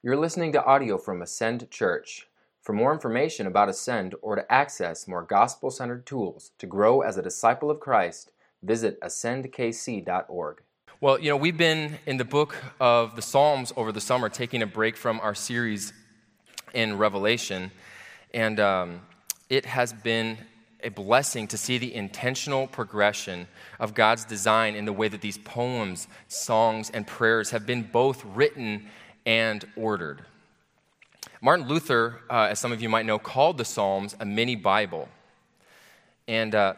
You're listening to audio from Ascend Church. For more information about Ascend or to access more gospel centered tools to grow as a disciple of Christ, visit ascendkc.org. Well, you know, we've been in the book of the Psalms over the summer, taking a break from our series in Revelation. And um, it has been a blessing to see the intentional progression of God's design in the way that these poems, songs, and prayers have been both written and ordered. Martin Luther, uh, as some of you might know, called the Psalms a mini Bible. And uh,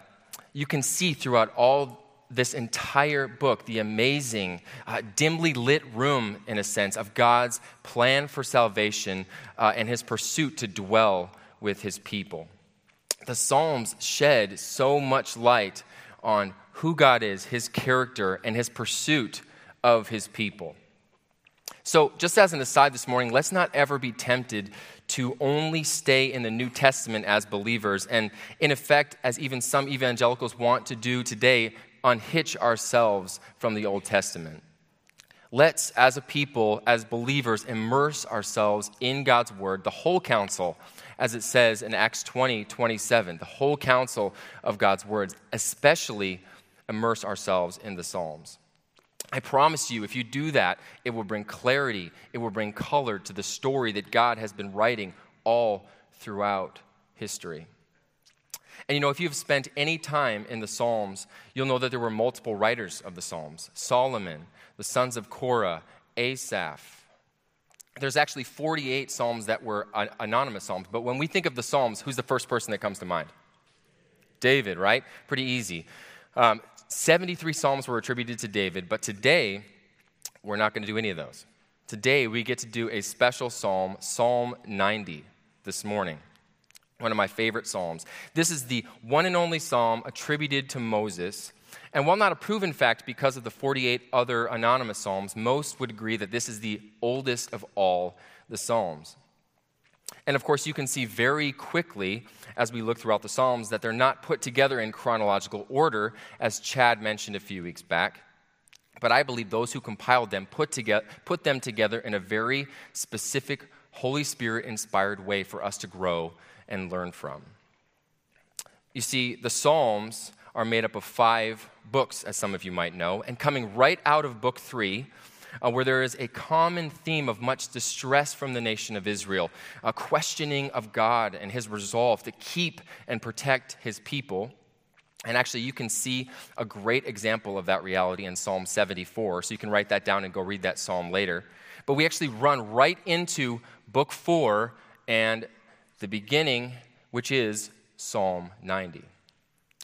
you can see throughout all this entire book the amazing, uh, dimly lit room, in a sense, of God's plan for salvation uh, and his pursuit to dwell with his people. The Psalms shed so much light on who God is, his character, and his pursuit of his people. So, just as an aside this morning, let's not ever be tempted to only stay in the New Testament as believers, and in effect, as even some evangelicals want to do today, unhitch ourselves from the Old Testament. Let's, as a people, as believers, immerse ourselves in God's Word, the whole counsel, as it says in Acts 20 27, the whole counsel of God's words, especially immerse ourselves in the Psalms. I promise you, if you do that, it will bring clarity, it will bring color to the story that God has been writing all throughout history. And you know, if you've spent any time in the Psalms, you'll know that there were multiple writers of the Psalms Solomon, the sons of Korah, Asaph. There's actually 48 Psalms that were anonymous Psalms, but when we think of the Psalms, who's the first person that comes to mind? David, right? Pretty easy. Um, 73 Psalms were attributed to David, but today we're not going to do any of those. Today we get to do a special psalm, Psalm 90, this morning. One of my favorite psalms. This is the one and only psalm attributed to Moses. And while not a proven fact because of the 48 other anonymous psalms, most would agree that this is the oldest of all the psalms. And of course, you can see very quickly as we look throughout the Psalms that they're not put together in chronological order, as Chad mentioned a few weeks back. But I believe those who compiled them put, together, put them together in a very specific, Holy Spirit inspired way for us to grow and learn from. You see, the Psalms are made up of five books, as some of you might know, and coming right out of book three, uh, where there is a common theme of much distress from the nation of Israel, a questioning of God and his resolve to keep and protect his people. And actually, you can see a great example of that reality in Psalm 74. So you can write that down and go read that psalm later. But we actually run right into book four and the beginning, which is Psalm 90.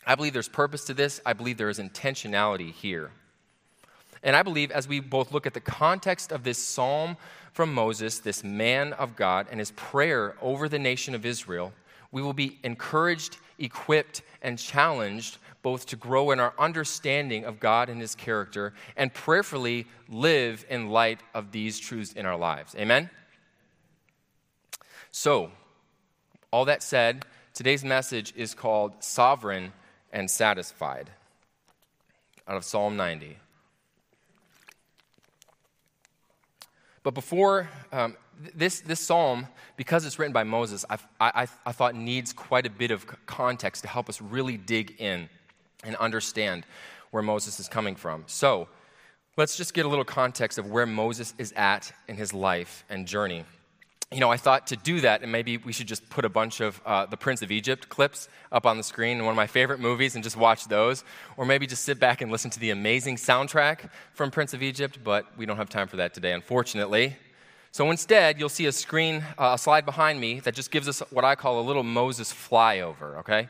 I believe there's purpose to this. I believe there is intentionality here. And I believe as we both look at the context of this psalm from Moses, this man of God, and his prayer over the nation of Israel, we will be encouraged, equipped, and challenged both to grow in our understanding of God and his character and prayerfully live in light of these truths in our lives. Amen? So, all that said, today's message is called Sovereign and Satisfied out of Psalm 90. But before um, this, this psalm, because it's written by Moses, I, I, I thought needs quite a bit of context to help us really dig in and understand where Moses is coming from. So let's just get a little context of where Moses is at in his life and journey you know, I thought to do that, and maybe we should just put a bunch of uh, the Prince of Egypt clips up on the screen, one of my favorite movies, and just watch those. Or maybe just sit back and listen to the amazing soundtrack from Prince of Egypt, but we don't have time for that today, unfortunately. So instead, you'll see a screen, uh, a slide behind me that just gives us what I call a little Moses flyover, okay?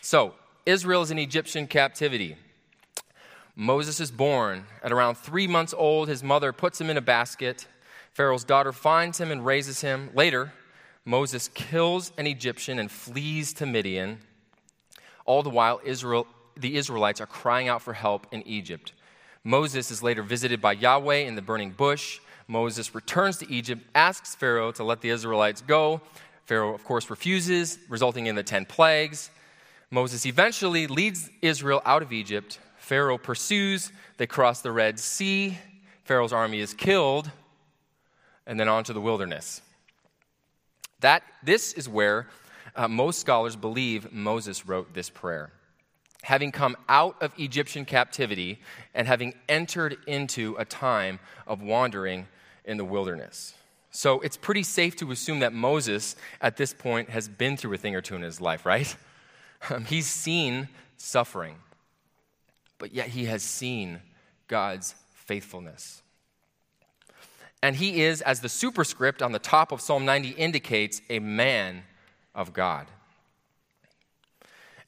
So, Israel is in Egyptian captivity. Moses is born. At around three months old, his mother puts him in a basket Pharaoh's daughter finds him and raises him. Later, Moses kills an Egyptian and flees to Midian. All the while, Israel, the Israelites are crying out for help in Egypt. Moses is later visited by Yahweh in the burning bush. Moses returns to Egypt, asks Pharaoh to let the Israelites go. Pharaoh, of course, refuses, resulting in the 10 plagues. Moses eventually leads Israel out of Egypt. Pharaoh pursues. They cross the Red Sea. Pharaoh's army is killed and then on to the wilderness. That, this is where uh, most scholars believe Moses wrote this prayer. Having come out of Egyptian captivity and having entered into a time of wandering in the wilderness. So it's pretty safe to assume that Moses, at this point, has been through a thing or two in his life, right? Um, he's seen suffering, but yet he has seen God's faithfulness. And he is, as the superscript on the top of Psalm 90 indicates, a man of God.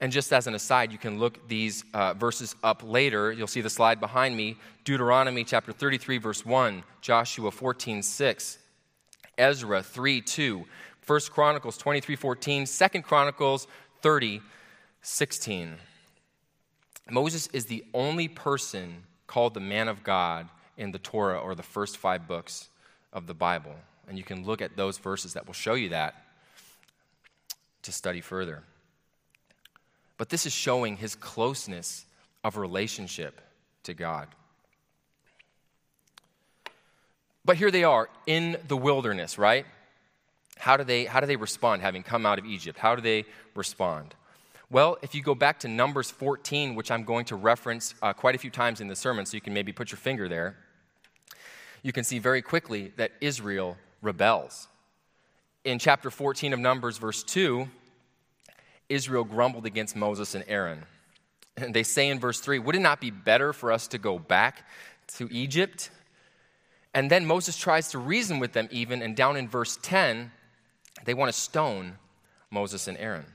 And just as an aside, you can look these uh, verses up later. You'll see the slide behind me Deuteronomy chapter 33, verse 1, Joshua 14, 6, Ezra 3, 2, 1 Chronicles 23, 14, 2 Chronicles 30, 16. Moses is the only person called the man of God in the Torah or the first five books of the Bible. And you can look at those verses that will show you that to study further. But this is showing his closeness of relationship to God. But here they are in the wilderness, right? How do they, how do they respond having come out of Egypt? How do they respond? Well, if you go back to Numbers 14, which I'm going to reference uh, quite a few times in the sermon, so you can maybe put your finger there, you can see very quickly that Israel rebels. In chapter 14 of Numbers, verse 2, Israel grumbled against Moses and Aaron. And they say in verse 3 Would it not be better for us to go back to Egypt? And then Moses tries to reason with them, even, and down in verse 10, they want to stone Moses and Aaron.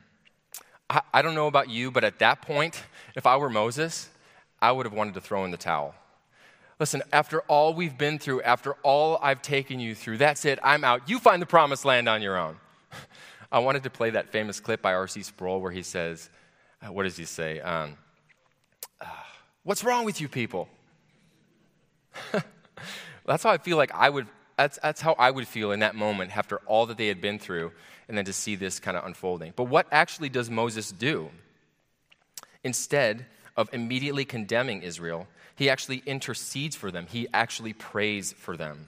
I, I don't know about you, but at that point, if I were Moses, I would have wanted to throw in the towel. Listen, after all we've been through, after all I've taken you through, that's it, I'm out. You find the promised land on your own. I wanted to play that famous clip by R.C. Sproul where he says, uh, What does he say? Um, uh, What's wrong with you people? that's how I feel like I would, that's, that's how I would feel in that moment after all that they had been through and then to see this kind of unfolding. But what actually does Moses do? Instead of immediately condemning Israel, he actually intercedes for them, he actually prays for them.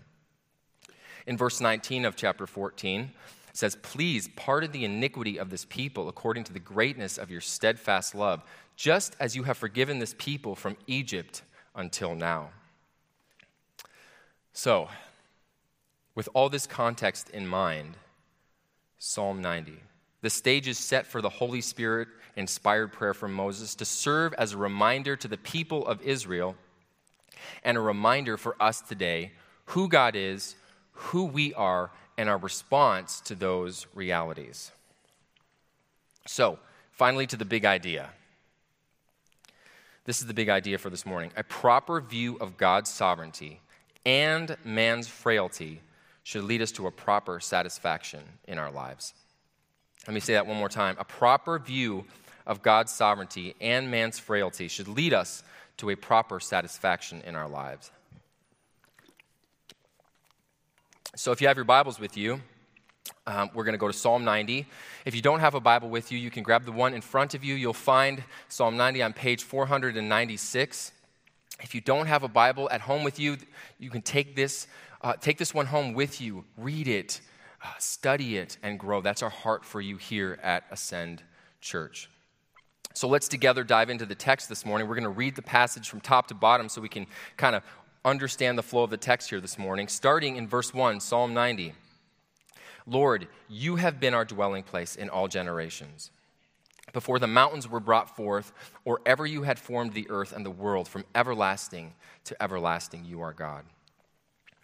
In verse 19 of chapter 14, it says, Please pardon the iniquity of this people according to the greatness of your steadfast love, just as you have forgiven this people from Egypt until now. So, with all this context in mind, Psalm 90. The stage is set for the Holy Spirit inspired prayer from Moses to serve as a reminder to the people of Israel and a reminder for us today who God is, who we are, and our response to those realities. So, finally, to the big idea. This is the big idea for this morning. A proper view of God's sovereignty and man's frailty should lead us to a proper satisfaction in our lives. Let me say that one more time. A proper view of God's sovereignty and man's frailty should lead us to a proper satisfaction in our lives. So, if you have your Bibles with you, um, we're going to go to Psalm 90. If you don't have a Bible with you, you can grab the one in front of you. You'll find Psalm 90 on page 496. If you don't have a Bible at home with you, you can take this uh, take this one home with you, read it, uh, study it, and grow. That's our heart for you here at Ascend Church. So let's together dive into the text this morning. We're going to read the passage from top to bottom so we can kind of understand the flow of the text here this morning, starting in verse 1, Psalm 90. Lord, you have been our dwelling place in all generations. Before the mountains were brought forth, or ever you had formed the earth and the world, from everlasting to everlasting, you are God.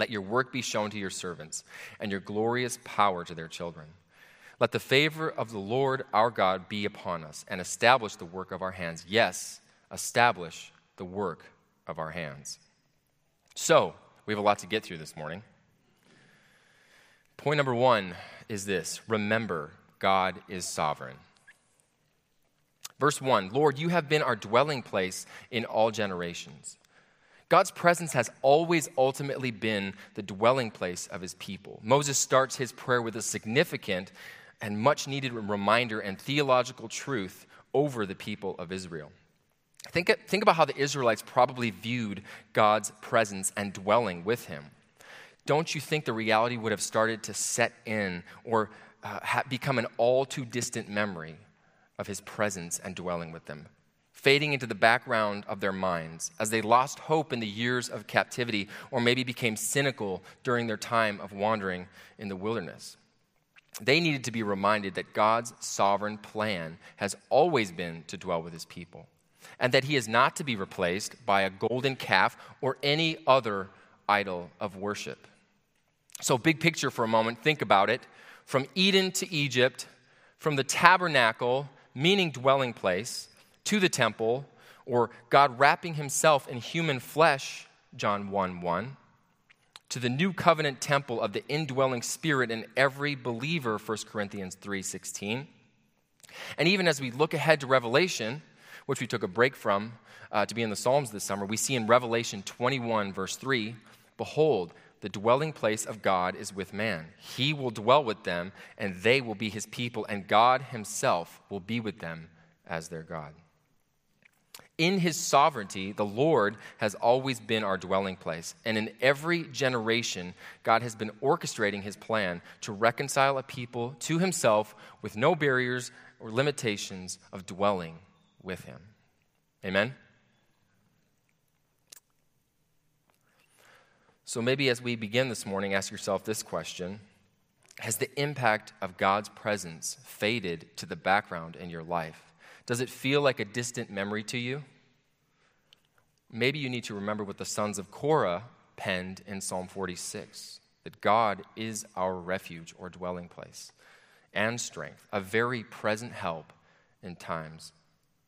Let your work be shown to your servants, and your glorious power to their children. Let the favor of the Lord our God be upon us, and establish the work of our hands. Yes, establish the work of our hands. So, we have a lot to get through this morning. Point number one is this remember, God is sovereign. Verse 1 Lord, you have been our dwelling place in all generations. God's presence has always ultimately been the dwelling place of his people. Moses starts his prayer with a significant and much needed reminder and theological truth over the people of Israel. Think, think about how the Israelites probably viewed God's presence and dwelling with him. Don't you think the reality would have started to set in or uh, become an all too distant memory of his presence and dwelling with them? Fading into the background of their minds as they lost hope in the years of captivity or maybe became cynical during their time of wandering in the wilderness. They needed to be reminded that God's sovereign plan has always been to dwell with his people and that he is not to be replaced by a golden calf or any other idol of worship. So, big picture for a moment, think about it. From Eden to Egypt, from the tabernacle, meaning dwelling place, to the temple, or God wrapping himself in human flesh, John 1 1, to the new covenant temple of the indwelling spirit in every believer, 1 Corinthians 3 16. And even as we look ahead to Revelation, which we took a break from uh, to be in the Psalms this summer, we see in Revelation 21, verse 3 Behold, the dwelling place of God is with man. He will dwell with them, and they will be his people, and God himself will be with them as their God. In his sovereignty, the Lord has always been our dwelling place. And in every generation, God has been orchestrating his plan to reconcile a people to himself with no barriers or limitations of dwelling with him. Amen? So maybe as we begin this morning, ask yourself this question Has the impact of God's presence faded to the background in your life? Does it feel like a distant memory to you? Maybe you need to remember what the sons of Korah penned in Psalm 46 that God is our refuge or dwelling place and strength, a very present help in times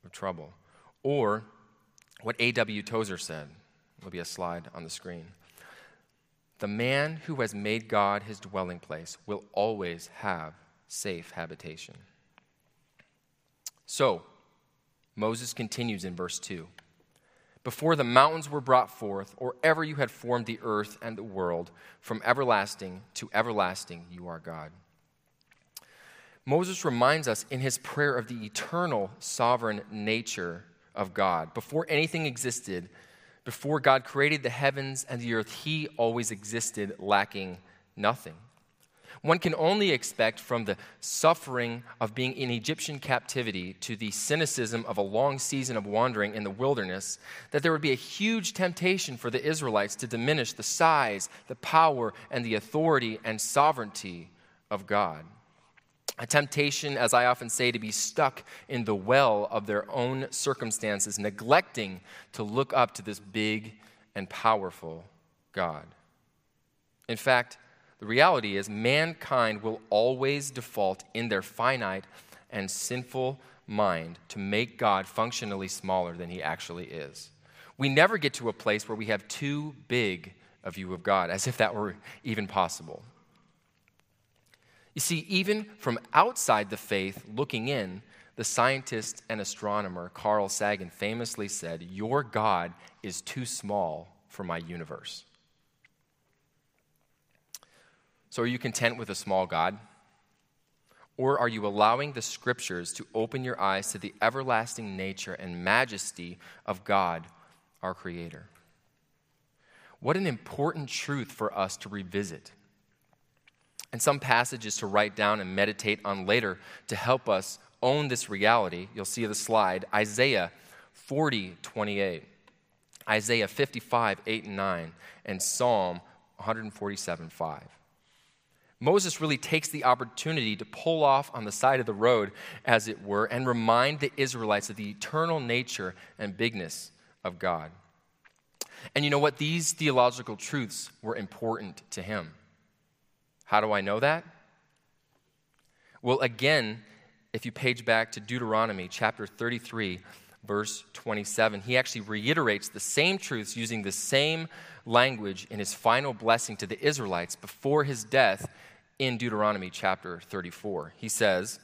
of trouble. Or what A.W. Tozer said, there'll be a slide on the screen. The man who has made God his dwelling place will always have safe habitation. So, Moses continues in verse 2 Before the mountains were brought forth, or ever you had formed the earth and the world, from everlasting to everlasting you are God. Moses reminds us in his prayer of the eternal sovereign nature of God. Before anything existed, before God created the heavens and the earth, he always existed, lacking nothing. One can only expect from the suffering of being in Egyptian captivity to the cynicism of a long season of wandering in the wilderness that there would be a huge temptation for the Israelites to diminish the size, the power, and the authority and sovereignty of God. A temptation, as I often say, to be stuck in the well of their own circumstances, neglecting to look up to this big and powerful God. In fact, the reality is, mankind will always default in their finite and sinful mind to make God functionally smaller than he actually is. We never get to a place where we have too big a view of God, as if that were even possible. You see, even from outside the faith looking in, the scientist and astronomer Carl Sagan famously said, Your God is too small for my universe. So, are you content with a small God? Or are you allowing the scriptures to open your eyes to the everlasting nature and majesty of God, our Creator. What an important truth for us to revisit. And some passages to write down and meditate on later to help us own this reality. You'll see the slide Isaiah 40, 28, Isaiah 55, 8 and 9, and Psalm 147, 5. Moses really takes the opportunity to pull off on the side of the road, as it were, and remind the Israelites of the eternal nature and bigness of God. And you know what? These theological truths were important to him. How do I know that? Well, again, if you page back to Deuteronomy chapter 33, verse 27, he actually reiterates the same truths using the same language in his final blessing to the Israelites before his death in Deuteronomy chapter 34. He says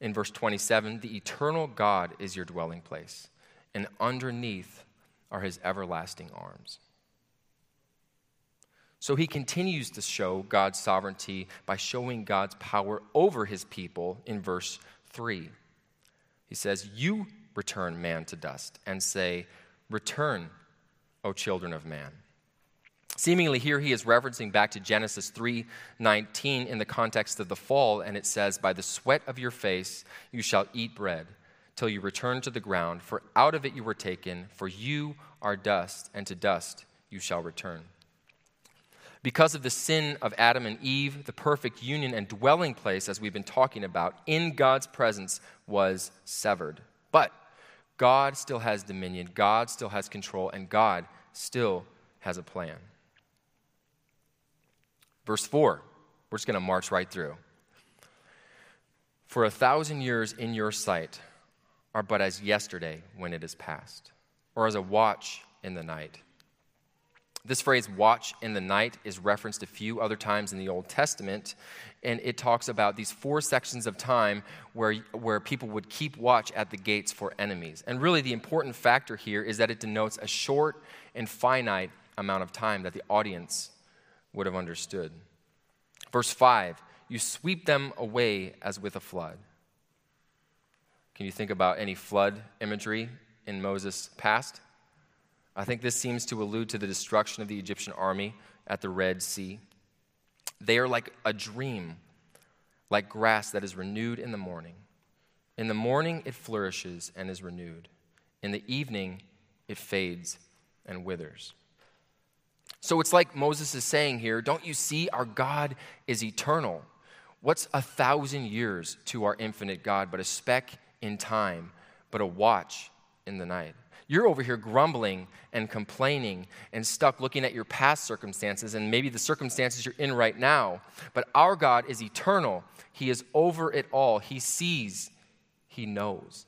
in verse 27 The eternal God is your dwelling place, and underneath are his everlasting arms. So he continues to show God's sovereignty by showing God's power over his people in verse 3. He says, You return man to dust and say, Return, O children of man. Seemingly here he is referencing back to Genesis 3:19 in the context of the fall and it says by the sweat of your face you shall eat bread till you return to the ground, for out of it you were taken, for you are dust, and to dust you shall return. Because of the sin of Adam and Eve, the perfect union and dwelling place, as we've been talking about, in God's presence was severed. But God still has dominion, God still has control, and God still has a plan. Verse 4, we're just going to march right through. For a thousand years in your sight, are but as yesterday when it is past, or as a watch in the night. This phrase, watch in the night, is referenced a few other times in the Old Testament, and it talks about these four sections of time where, where people would keep watch at the gates for enemies. And really, the important factor here is that it denotes a short and finite amount of time that the audience would have understood. Verse 5 You sweep them away as with a flood. Can you think about any flood imagery in Moses' past? I think this seems to allude to the destruction of the Egyptian army at the Red Sea. They are like a dream, like grass that is renewed in the morning. In the morning, it flourishes and is renewed. In the evening, it fades and withers. So it's like Moses is saying here don't you see our God is eternal? What's a thousand years to our infinite God but a speck in time, but a watch in the night. You're over here grumbling and complaining and stuck looking at your past circumstances and maybe the circumstances you're in right now. But our God is eternal. He is over it all. He sees, He knows.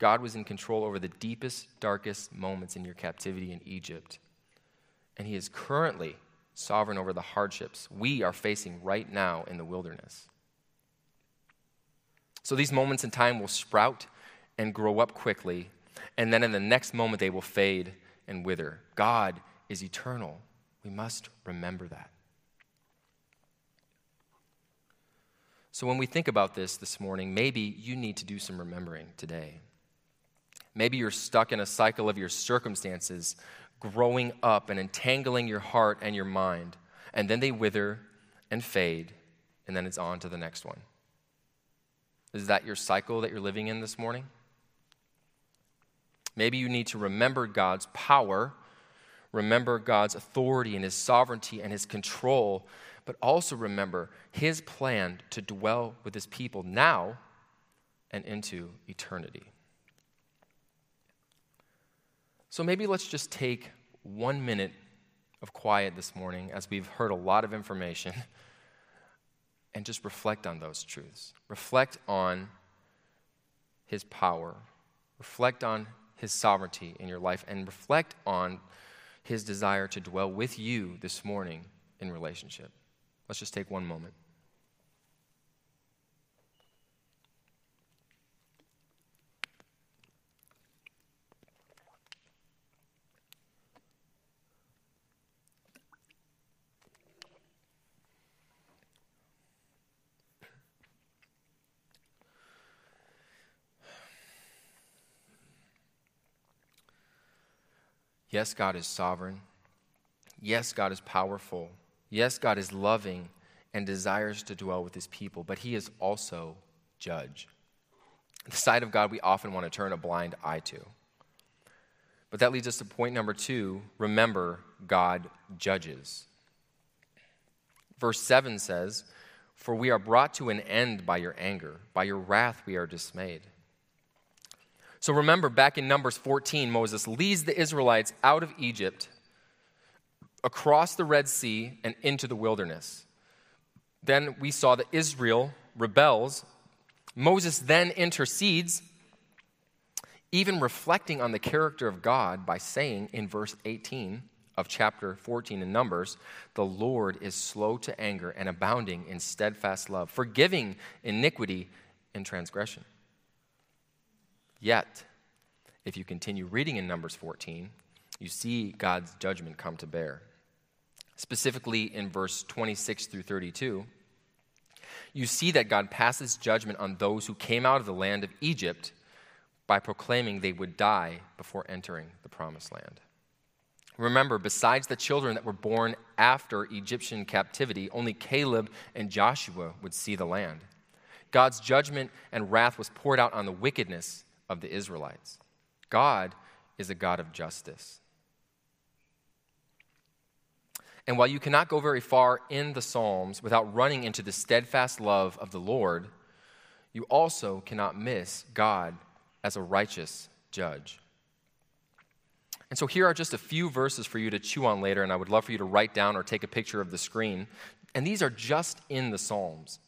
God was in control over the deepest, darkest moments in your captivity in Egypt. And He is currently sovereign over the hardships we are facing right now in the wilderness. So these moments in time will sprout and grow up quickly, and then in the next moment they will fade and wither. God is eternal. We must remember that. So when we think about this this morning, maybe you need to do some remembering today. Maybe you're stuck in a cycle of your circumstances growing up and entangling your heart and your mind, and then they wither and fade, and then it's on to the next one. Is that your cycle that you're living in this morning? Maybe you need to remember God's power, remember God's authority and His sovereignty and His control, but also remember His plan to dwell with His people now and into eternity. So maybe let's just take one minute of quiet this morning as we've heard a lot of information and just reflect on those truths. Reflect on His power, reflect on His sovereignty in your life, and reflect on His desire to dwell with you this morning in relationship. Let's just take one moment. Yes, God is sovereign. Yes, God is powerful. Yes, God is loving and desires to dwell with his people, but he is also judge. The side of God we often want to turn a blind eye to. But that leads us to point number two remember, God judges. Verse 7 says, For we are brought to an end by your anger, by your wrath we are dismayed. So remember, back in Numbers 14, Moses leads the Israelites out of Egypt, across the Red Sea, and into the wilderness. Then we saw that Israel rebels. Moses then intercedes, even reflecting on the character of God by saying in verse 18 of chapter 14 in Numbers, the Lord is slow to anger and abounding in steadfast love, forgiving iniquity and transgression. Yet, if you continue reading in Numbers 14, you see God's judgment come to bear. Specifically in verse 26 through 32, you see that God passes judgment on those who came out of the land of Egypt by proclaiming they would die before entering the promised land. Remember, besides the children that were born after Egyptian captivity, only Caleb and Joshua would see the land. God's judgment and wrath was poured out on the wickedness of the Israelites. God is a God of justice. And while you cannot go very far in the Psalms without running into the steadfast love of the Lord, you also cannot miss God as a righteous judge. And so here are just a few verses for you to chew on later, and I would love for you to write down or take a picture of the screen. And these are just in the Psalms.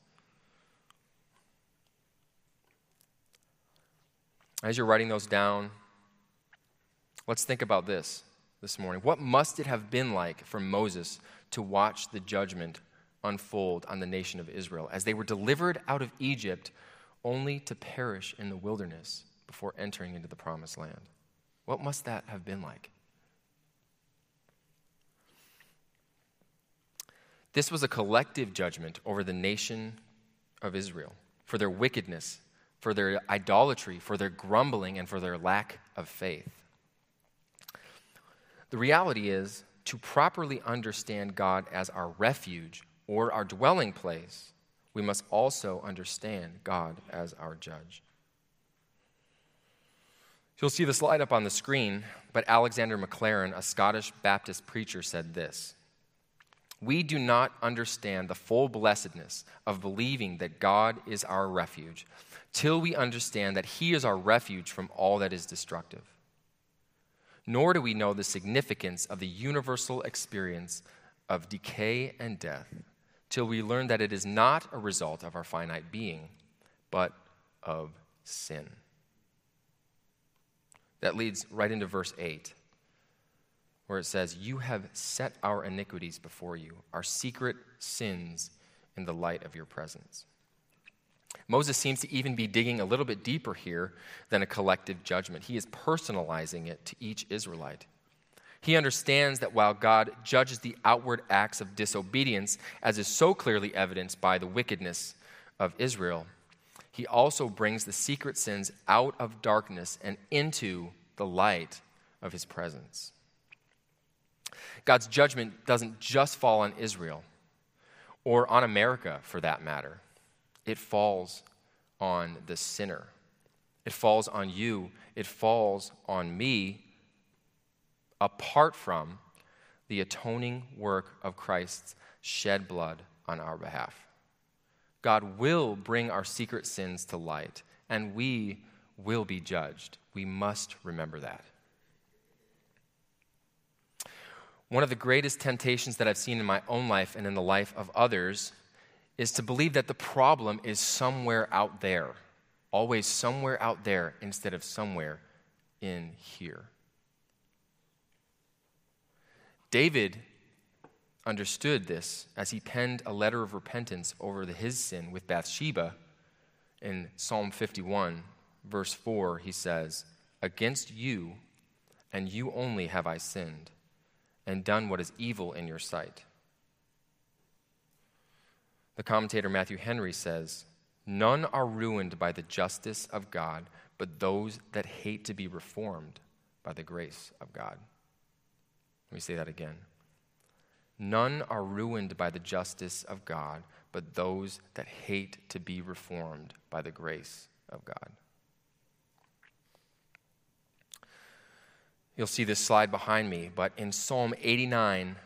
As you're writing those down, let's think about this this morning. What must it have been like for Moses to watch the judgment unfold on the nation of Israel as they were delivered out of Egypt only to perish in the wilderness before entering into the promised land? What must that have been like? This was a collective judgment over the nation of Israel for their wickedness for their idolatry, for their grumbling, and for their lack of faith. The reality is, to properly understand God as our refuge or our dwelling place, we must also understand God as our judge. You'll see the slide up on the screen, but Alexander Maclaren, a Scottish Baptist preacher, said this We do not understand the full blessedness of believing that God is our refuge till we understand that He is our refuge from all that is destructive. Nor do we know the significance of the universal experience of decay and death till we learn that it is not a result of our finite being, but of sin. That leads right into verse 8, where it says, You have set our iniquities before you, our secret sins in the light of your presence. Moses seems to even be digging a little bit deeper here than a collective judgment. He is personalizing it to each Israelite. He understands that while God judges the outward acts of disobedience, as is so clearly evidenced by the wickedness of Israel, he also brings the secret sins out of darkness and into the light of his presence. God's judgment doesn't just fall on Israel or on America for that matter it falls on the sinner. It falls on you. It falls on me apart from the atoning work of Christ's shed blood on our behalf. God will bring our secret sins to light, and we will be judged. We must remember that. One of the greatest temptations that I've seen in my own life and in the life of others is to believe that the problem is somewhere out there, always somewhere out there instead of somewhere in here. David understood this as he penned a letter of repentance over his sin with Bathsheba. In Psalm 51, verse 4, he says, Against you and you only have I sinned and done what is evil in your sight the commentator Matthew Henry says, None are ruined by the justice of God, but those that hate to be reformed by the grace of God. Let me say that again. None are ruined by the justice of God, but those that hate to be reformed by the grace of God. You'll see this slide behind me, but in Psalm 89,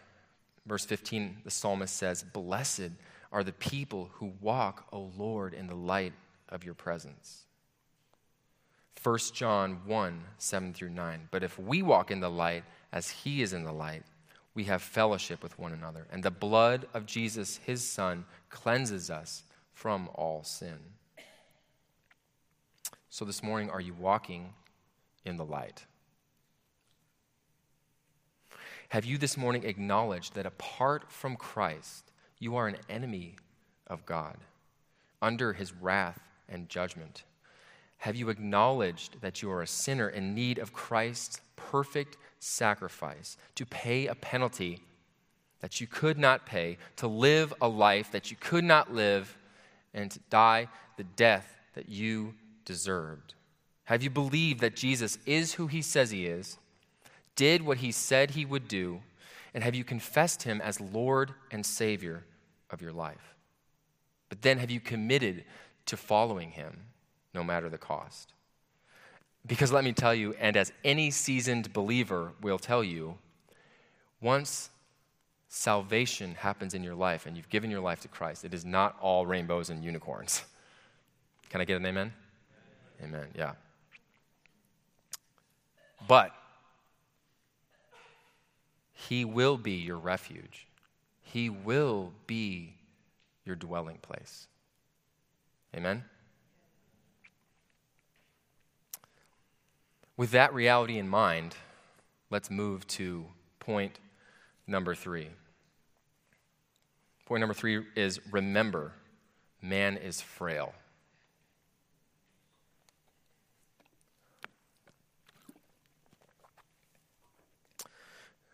verse 15, the psalmist says, Blessed are the people who walk, O Lord, in the light of your presence. 1 John 1 7 through 9. But if we walk in the light as he is in the light, we have fellowship with one another, and the blood of Jesus, his Son, cleanses us from all sin. So this morning, are you walking in the light? Have you this morning acknowledged that apart from Christ, you are an enemy of God, under his wrath and judgment? Have you acknowledged that you are a sinner in need of Christ's perfect sacrifice to pay a penalty that you could not pay, to live a life that you could not live, and to die the death that you deserved? Have you believed that Jesus is who he says he is, did what he said he would do, and have you confessed him as Lord and Savior of your life? But then have you committed to following him no matter the cost? Because let me tell you, and as any seasoned believer will tell you, once salvation happens in your life and you've given your life to Christ, it is not all rainbows and unicorns. Can I get an amen? Amen, yeah. But He will be your refuge, He will be your dwelling place. Amen? With that reality in mind, let's move to point number three. Point number three is remember, man is frail.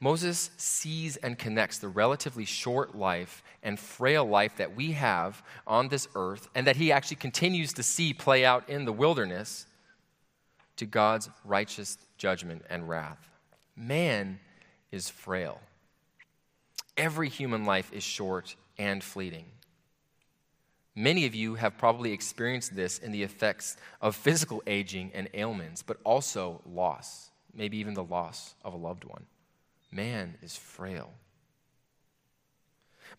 Moses sees and connects the relatively short life and frail life that we have on this earth, and that he actually continues to see play out in the wilderness, to God's righteous judgment and wrath man is frail. Every human life is short and fleeting. Many of you have probably experienced this in the effects of physical aging and ailments, but also loss, maybe even the loss of a loved one. Man is frail.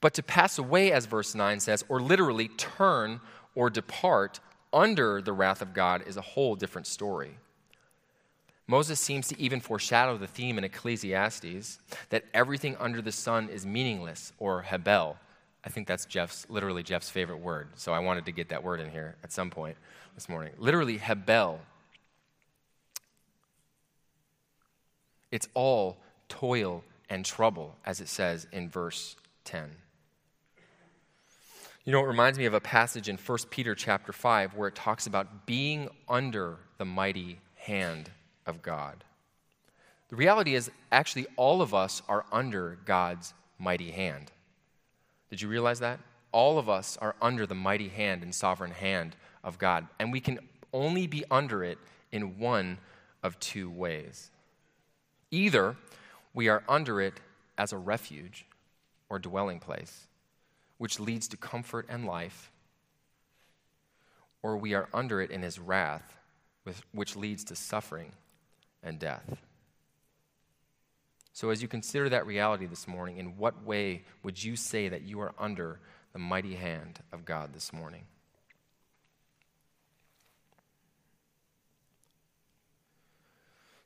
But to pass away, as verse 9 says, or literally turn or depart under the wrath of God, is a whole different story. Moses seems to even foreshadow the theme in Ecclesiastes that everything under the sun is meaningless or hebel. I think that's Jeff's, literally Jeff's favorite word, so I wanted to get that word in here at some point this morning. Literally, hebel. It's all toil and trouble, as it says in verse 10. You know, it reminds me of a passage in 1 Peter chapter 5 where it talks about being under the mighty hand of God. The reality is, actually, all of us are under God's mighty hand. Did you realize that? All of us are under the mighty hand and sovereign hand of God, and we can only be under it in one of two ways. Either we are under it as a refuge or dwelling place, which leads to comfort and life, or we are under it in his wrath, which leads to suffering and death. So, as you consider that reality this morning, in what way would you say that you are under the mighty hand of God this morning?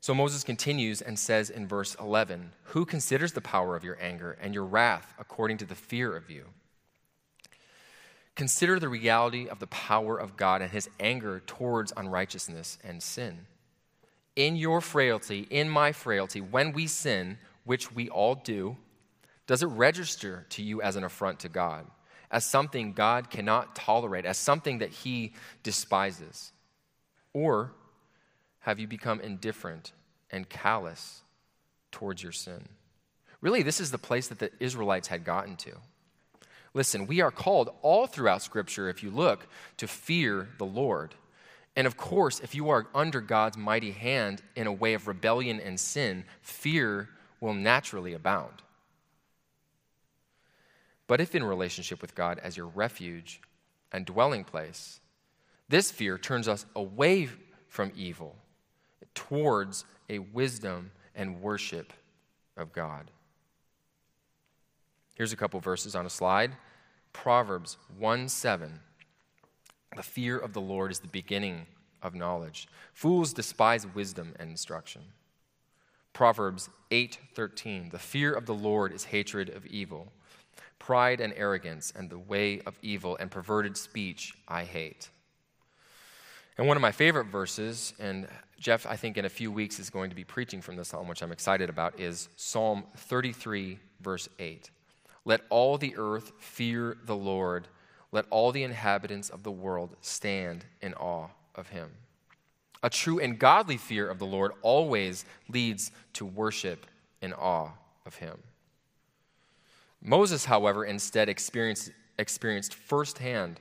So Moses continues and says in verse 11, Who considers the power of your anger and your wrath according to the fear of you? Consider the reality of the power of God and his anger towards unrighteousness and sin in your frailty, in my frailty, when we sin, which we all do, does it register to you as an affront to God? as something God cannot tolerate, as something that he despises? Or have you become indifferent and callous towards your sin? Really, this is the place that the Israelites had gotten to. Listen, we are called all throughout Scripture, if you look, to fear the Lord. And of course, if you are under God's mighty hand in a way of rebellion and sin, fear will naturally abound. But if in relationship with God as your refuge and dwelling place, this fear turns us away from evil towards a wisdom and worship of God. Here's a couple verses on a slide Proverbs 1 7. The fear of the Lord is the beginning of knowledge. Fools despise wisdom and instruction. Proverbs 8:13 The fear of the Lord is hatred of evil. Pride and arrogance and the way of evil and perverted speech I hate. And one of my favorite verses, and Jeff, I think in a few weeks is going to be preaching from this psalm, which I'm excited about, is Psalm 33, verse 8. Let all the earth fear the Lord. Let all the inhabitants of the world stand in awe of him. A true and godly fear of the Lord always leads to worship in awe of him. Moses, however, instead experienced, experienced firsthand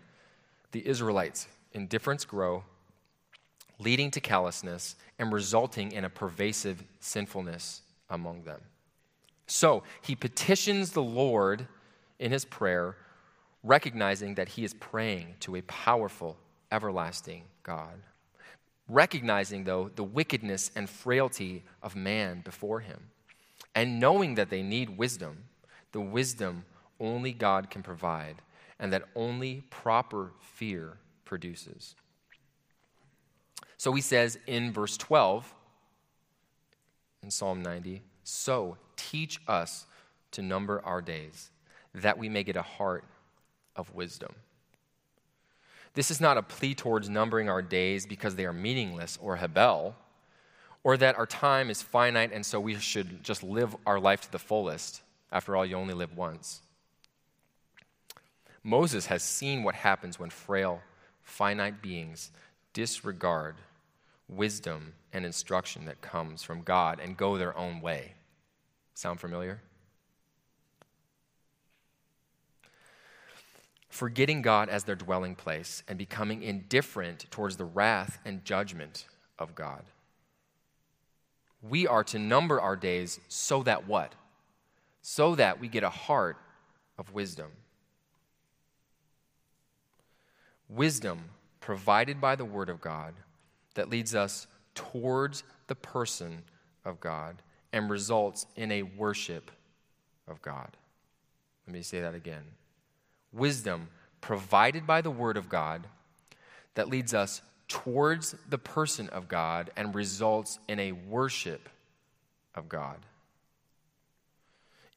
the Israelites' indifference grow, leading to callousness and resulting in a pervasive sinfulness among them. So he petitions the Lord in his prayer, recognizing that he is praying to a powerful, everlasting God. Recognizing, though, the wickedness and frailty of man before him, and knowing that they need wisdom, the wisdom only God can provide, and that only proper fear produces. So he says in verse 12 in Psalm 90 So teach us to number our days, that we may get a heart of wisdom. This is not a plea towards numbering our days because they are meaningless or hebel, or that our time is finite and so we should just live our life to the fullest. After all, you only live once. Moses has seen what happens when frail, finite beings disregard wisdom and instruction that comes from God and go their own way. Sound familiar? Forgetting God as their dwelling place and becoming indifferent towards the wrath and judgment of God. We are to number our days so that what? So that we get a heart of wisdom. Wisdom provided by the Word of God that leads us towards the person of God and results in a worship of God. Let me say that again. Wisdom provided by the Word of God that leads us towards the person of God and results in a worship of God.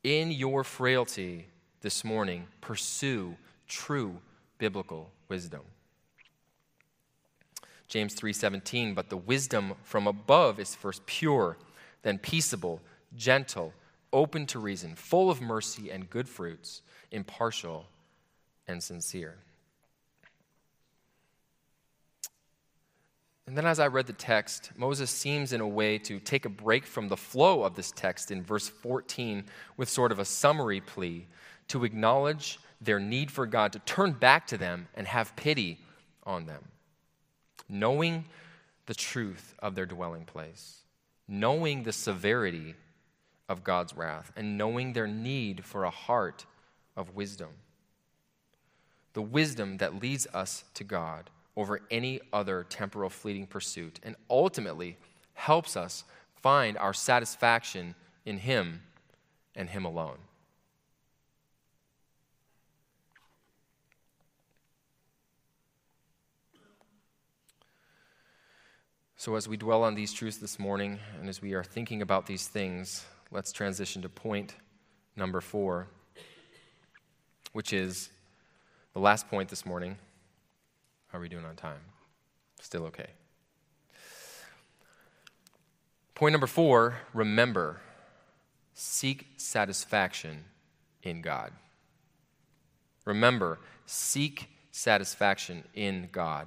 In your frailty this morning, pursue true biblical wisdom. James 3:17 but the wisdom from above is first pure then peaceable gentle open to reason full of mercy and good fruits impartial and sincere. And then, as I read the text, Moses seems in a way to take a break from the flow of this text in verse 14 with sort of a summary plea to acknowledge their need for God to turn back to them and have pity on them knowing the truth of their dwelling place, knowing the severity of God's wrath, and knowing their need for a heart of wisdom. The wisdom that leads us to God over any other temporal fleeting pursuit, and ultimately helps us find our satisfaction in Him and Him alone. So, as we dwell on these truths this morning, and as we are thinking about these things, let's transition to point number four, which is the last point this morning. How are we doing on time? Still okay. Point number four remember, seek satisfaction in God. Remember, seek satisfaction in God.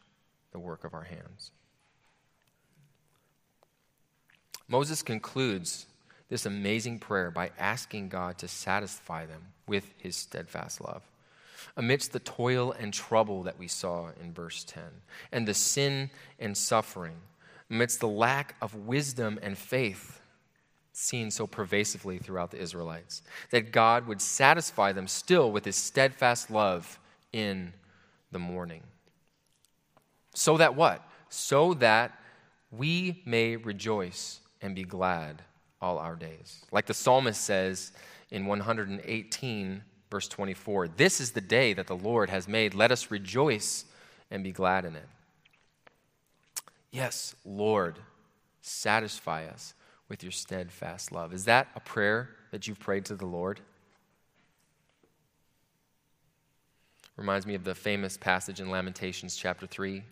the work of our hands. Moses concludes this amazing prayer by asking God to satisfy them with his steadfast love. Amidst the toil and trouble that we saw in verse 10, and the sin and suffering, amidst the lack of wisdom and faith seen so pervasively throughout the Israelites, that God would satisfy them still with his steadfast love in the morning. So that what? So that we may rejoice and be glad all our days. Like the psalmist says in 118, verse 24 This is the day that the Lord has made. Let us rejoice and be glad in it. Yes, Lord, satisfy us with your steadfast love. Is that a prayer that you've prayed to the Lord? Reminds me of the famous passage in Lamentations chapter 3,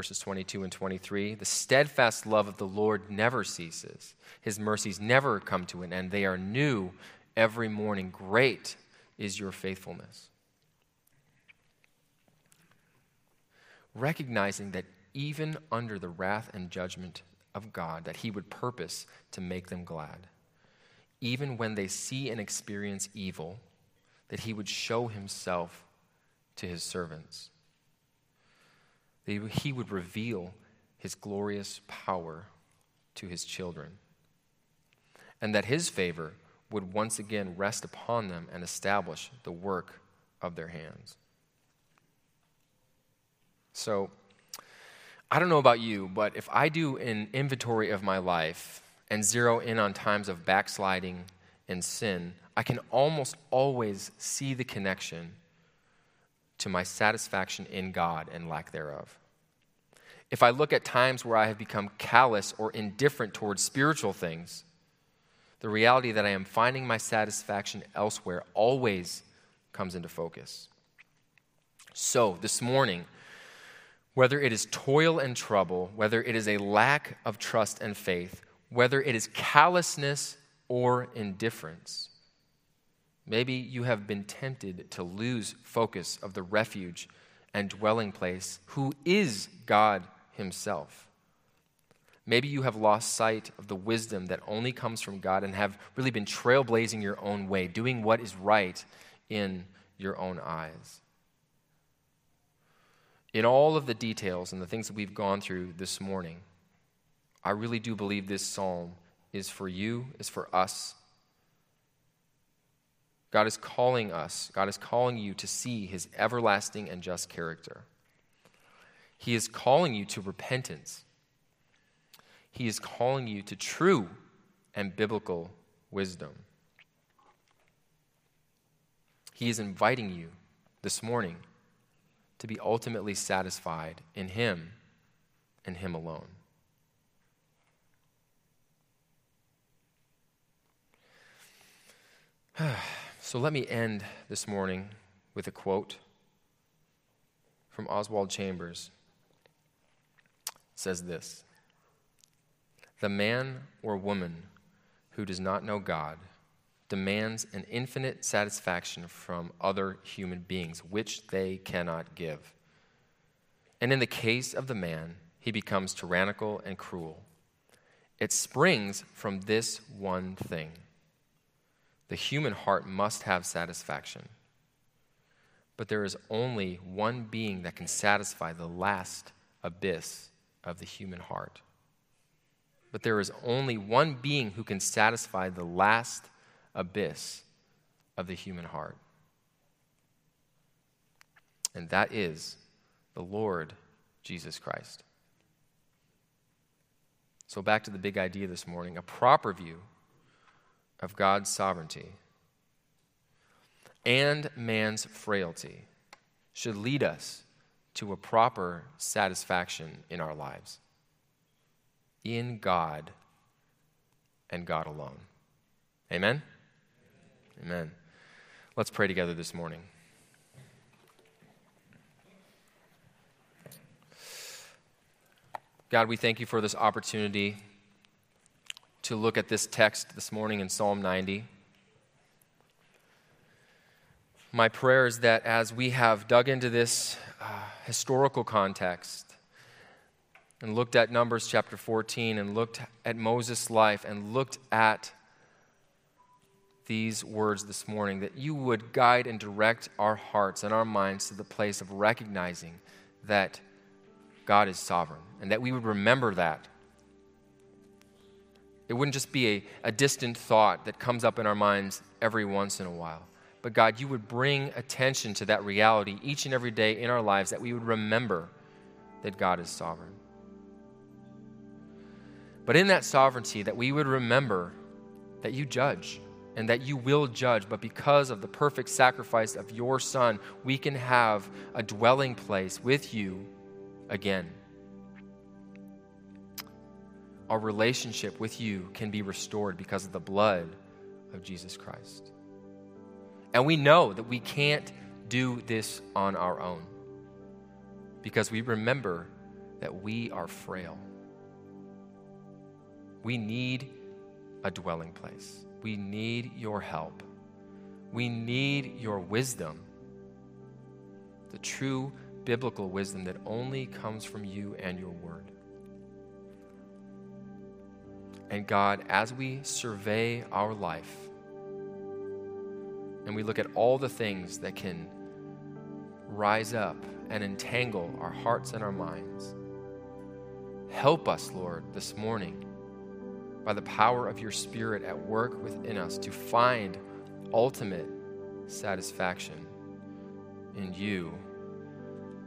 verses 22 and 23. The steadfast love of the Lord never ceases, his mercies never come to an end. They are new every morning. Great is your faithfulness. Recognizing that even under the wrath and judgment of God that He would purpose to make them glad. Even when they see and experience evil, that He would show Himself to His servants. That He would reveal His glorious power to His children. And that His favor would once again rest upon them and establish the work of their hands. So, I don't know about you, but if I do an inventory of my life and zero in on times of backsliding and sin, I can almost always see the connection to my satisfaction in God and lack thereof. If I look at times where I have become callous or indifferent towards spiritual things, the reality that I am finding my satisfaction elsewhere always comes into focus. So, this morning, whether it is toil and trouble, whether it is a lack of trust and faith, whether it is callousness or indifference. Maybe you have been tempted to lose focus of the refuge and dwelling place, who is God Himself. Maybe you have lost sight of the wisdom that only comes from God and have really been trailblazing your own way, doing what is right in your own eyes in all of the details and the things that we've gone through this morning, I really do believe this psalm is for you, is for us. God is calling us, God is calling you to see his everlasting and just character. He is calling you to repentance. He is calling you to true and biblical wisdom. He is inviting you this morning to be ultimately satisfied in Him and Him alone. so let me end this morning with a quote from Oswald Chambers. Says this The man or woman who does not know God demands an infinite satisfaction from other human beings, which they cannot give. And in the case of the man, he becomes tyrannical and cruel. It springs from this one thing the human heart must have satisfaction. But there is only one being that can satisfy the last abyss of the human heart. But there is only one being who can satisfy the last abyss of the human heart. And that is the Lord Jesus Christ. So, back to the big idea this morning a proper view of God's sovereignty and man's frailty should lead us to a proper satisfaction in our lives. In God and God alone. Amen? Amen. Let's pray together this morning. God, we thank you for this opportunity to look at this text this morning in Psalm 90. My prayer is that as we have dug into this uh, historical context and looked at Numbers chapter 14 and looked at Moses' life and looked at these words this morning, that you would guide and direct our hearts and our minds to the place of recognizing that God is sovereign and that we would remember that it wouldn't just be a, a distant thought that comes up in our minds every once in a while. But God, you would bring attention to that reality each and every day in our lives, that we would remember that God is sovereign. But in that sovereignty, that we would remember that you judge and that you will judge, but because of the perfect sacrifice of your Son, we can have a dwelling place with you again our relationship with you can be restored because of the blood of Jesus Christ. And we know that we can't do this on our own because we remember that we are frail. We need a dwelling place. We need your help. We need your wisdom, the true biblical wisdom that only comes from you and your word. And God, as we survey our life and we look at all the things that can rise up and entangle our hearts and our minds, help us, Lord, this morning by the power of your Spirit at work within us to find ultimate satisfaction in you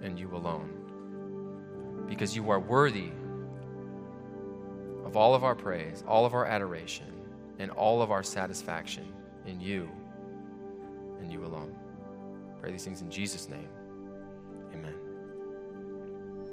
and you alone. Because you are worthy of all of our praise, all of our adoration, and all of our satisfaction in you and you alone. Pray these things in Jesus' name.